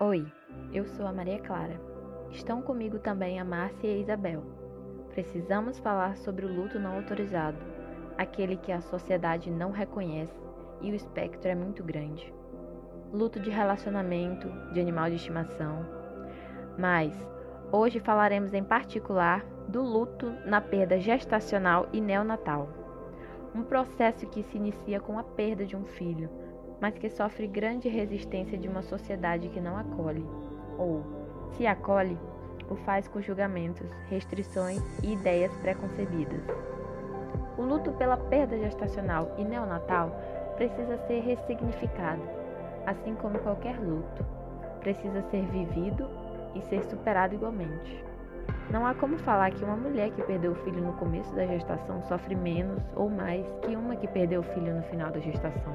Oi, eu sou a Maria Clara. Estão comigo também a Márcia e a Isabel. Precisamos falar sobre o luto não autorizado, aquele que a sociedade não reconhece e o espectro é muito grande. Luto de relacionamento, de animal de estimação. Mas hoje falaremos em particular do luto na perda gestacional e neonatal. Um processo que se inicia com a perda de um filho mas que sofre grande resistência de uma sociedade que não acolhe, ou, se acolhe, o faz com julgamentos, restrições e ideias preconcebidas. O luto pela perda gestacional e neonatal precisa ser ressignificado, assim como qualquer luto. Precisa ser vivido e ser superado igualmente. Não há como falar que uma mulher que perdeu o filho no começo da gestação sofre menos ou mais que uma que perdeu o filho no final da gestação.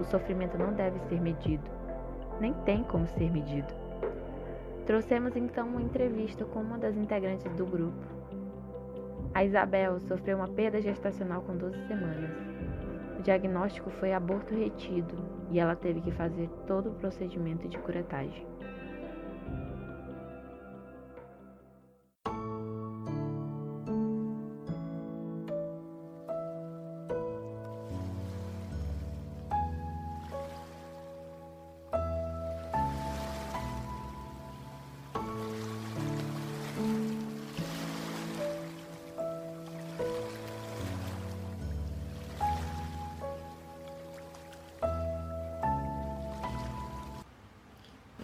O sofrimento não deve ser medido, nem tem como ser medido. Trouxemos então uma entrevista com uma das integrantes do grupo. A Isabel sofreu uma perda gestacional com 12 semanas. O diagnóstico foi aborto retido e ela teve que fazer todo o procedimento de curetagem.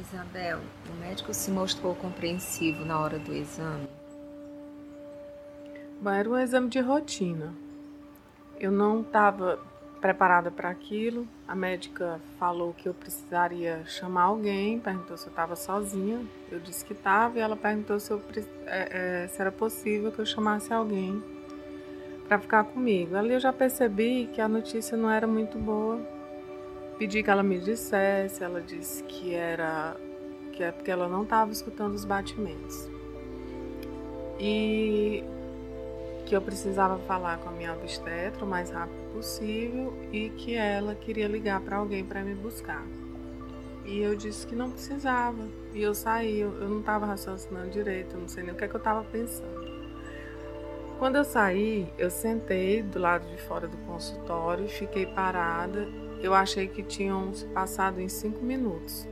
Isabel, o médico se mostrou compreensivo na hora do exame? Era um exame de rotina. Eu não estava preparada para aquilo. A médica falou que eu precisaria chamar alguém, perguntou se eu estava sozinha. Eu disse que estava e ela perguntou se, eu, é, é, se era possível que eu chamasse alguém para ficar comigo. Ali eu já percebi que a notícia não era muito boa. Pedi que ela me dissesse, ela disse que era que é porque ela não estava escutando os batimentos. E que eu precisava falar com a minha obstetra o mais rápido possível e que ela queria ligar para alguém para me buscar. E eu disse que não precisava. E eu saí, eu, não estava raciocinando direito, eu não sei nem o que, é que eu estava pensando. Quando eu saí, eu sentei do lado de fora do consultório, fiquei parada. Eu achei que tinham se passado em cinco minutos.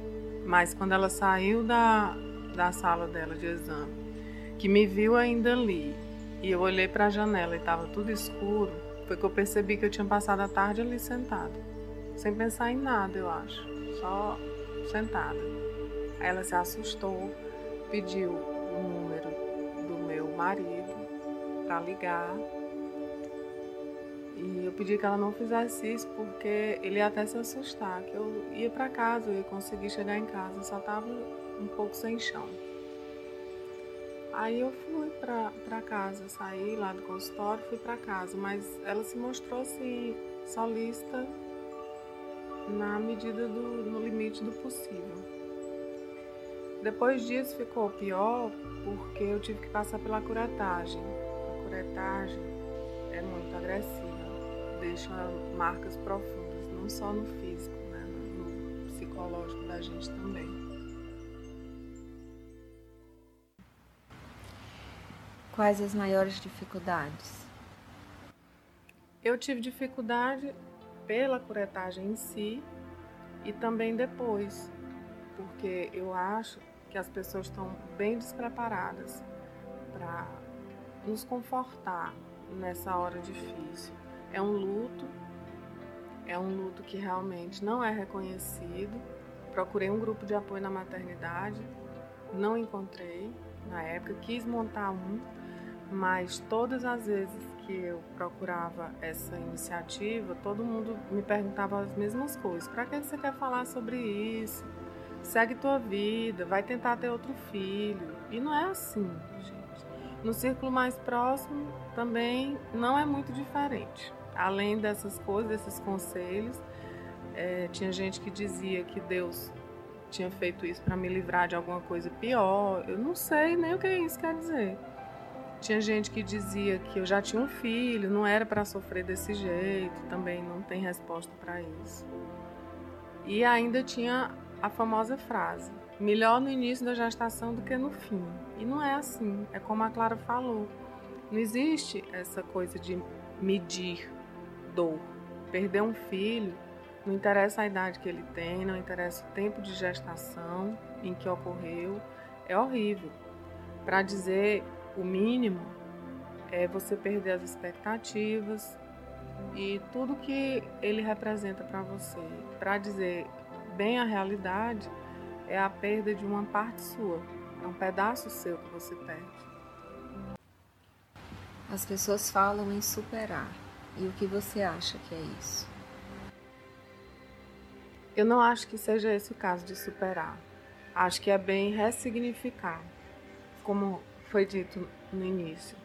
Mas quando ela saiu da, da sala dela de exame, que me viu ainda ali, e eu olhei para a janela e estava tudo escuro, foi que eu percebi que eu tinha passado a tarde ali sentada, sem pensar em nada, eu acho, só sentada. Aí ela se assustou, pediu o número do meu marido para ligar e eu pedi que ela não fizesse isso porque ele ia até se assustar, que eu ia para casa, eu ia conseguir chegar em casa, só tava um pouco sem chão. Aí eu fui para casa, saí lá do consultório, fui para casa, mas ela se mostrou assim, solista na medida do no limite do possível. Depois disso ficou pior porque eu tive que passar pela curetagem. A curetagem é muito agressiva deixa marcas profundas, não só no físico, né, no psicológico da gente também. Quais as maiores dificuldades? Eu tive dificuldade pela curetagem em si e também depois, porque eu acho que as pessoas estão bem despreparadas para nos confortar nessa hora difícil. É um luto, é um luto que realmente não é reconhecido. Procurei um grupo de apoio na maternidade, não encontrei na época, quis montar um, mas todas as vezes que eu procurava essa iniciativa, todo mundo me perguntava as mesmas coisas. Para que você quer falar sobre isso? Segue tua vida, vai tentar ter outro filho. E não é assim, gente. No círculo mais próximo também não é muito diferente. Além dessas coisas, desses conselhos, é, tinha gente que dizia que Deus tinha feito isso para me livrar de alguma coisa pior. Eu não sei nem o que isso quer dizer. Tinha gente que dizia que eu já tinha um filho, não era para sofrer desse jeito, também não tem resposta para isso. E ainda tinha a famosa frase: melhor no início da gestação do que no fim. E não é assim, é como a Clara falou. Não existe essa coisa de medir dor. Perder um filho, não interessa a idade que ele tem, não interessa o tempo de gestação em que ocorreu, é horrível. Para dizer o mínimo, é você perder as expectativas e tudo que ele representa para você. Para dizer bem a realidade, é a perda de uma parte sua, é um pedaço seu que você perde. As pessoas falam em superar. E o que você acha que é isso? Eu não acho que seja esse o caso de superar. Acho que é bem ressignificar, como foi dito no início.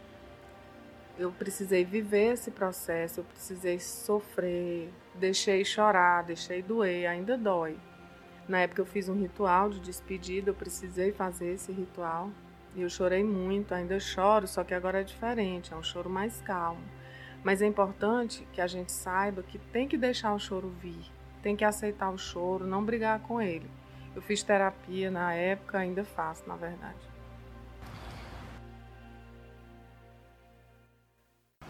Eu precisei viver esse processo, eu precisei sofrer, deixei chorar, deixei doer, ainda dói. Na época eu fiz um ritual de despedida, eu precisei fazer esse ritual. E eu chorei muito, ainda choro, só que agora é diferente, é um choro mais calmo. Mas é importante que a gente saiba que tem que deixar o choro vir, tem que aceitar o choro, não brigar com ele. Eu fiz terapia na época, ainda faço, na verdade.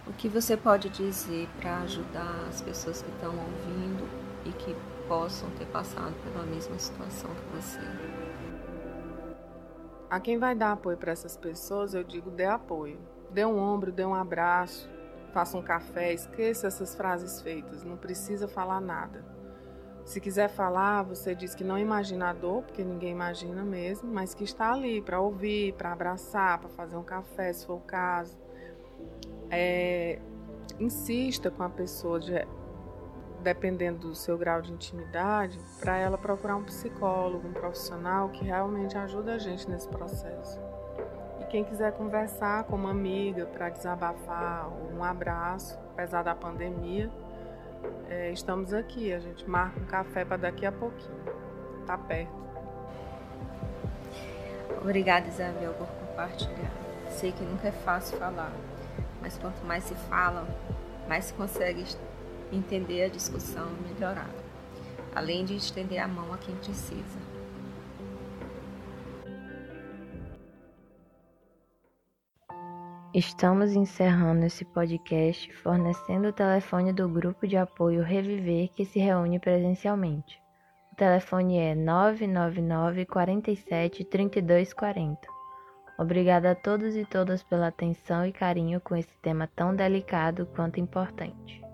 O que você pode dizer para ajudar as pessoas que estão ouvindo e que possam ter passado pela mesma situação que você? A quem vai dar apoio para essas pessoas, eu digo dê apoio. Dê um ombro, dê um abraço, faça um café, esqueça essas frases feitas, não precisa falar nada. Se quiser falar, você diz que não imagina a dor, porque ninguém imagina mesmo, mas que está ali para ouvir, para abraçar, para fazer um café, se for o caso. É, insista com a pessoa, de, dependendo do seu grau de intimidade, para ela procurar um psicólogo, um profissional que realmente ajuda a gente nesse processo. Quem quiser conversar com uma amiga para desabafar, um abraço, apesar da pandemia, é, estamos aqui. A gente marca um café para daqui a pouquinho. Tá perto. Obrigada, Isabel, por compartilhar. Sei que nunca é fácil falar, mas quanto mais se fala, mais se consegue entender a discussão e melhorar, além de estender a mão a quem precisa. Estamos encerrando esse podcast fornecendo o telefone do grupo de apoio Reviver que se reúne presencialmente. O telefone é 999 47 32 40. Obrigada a todos e todas pela atenção e carinho com esse tema tão delicado quanto importante.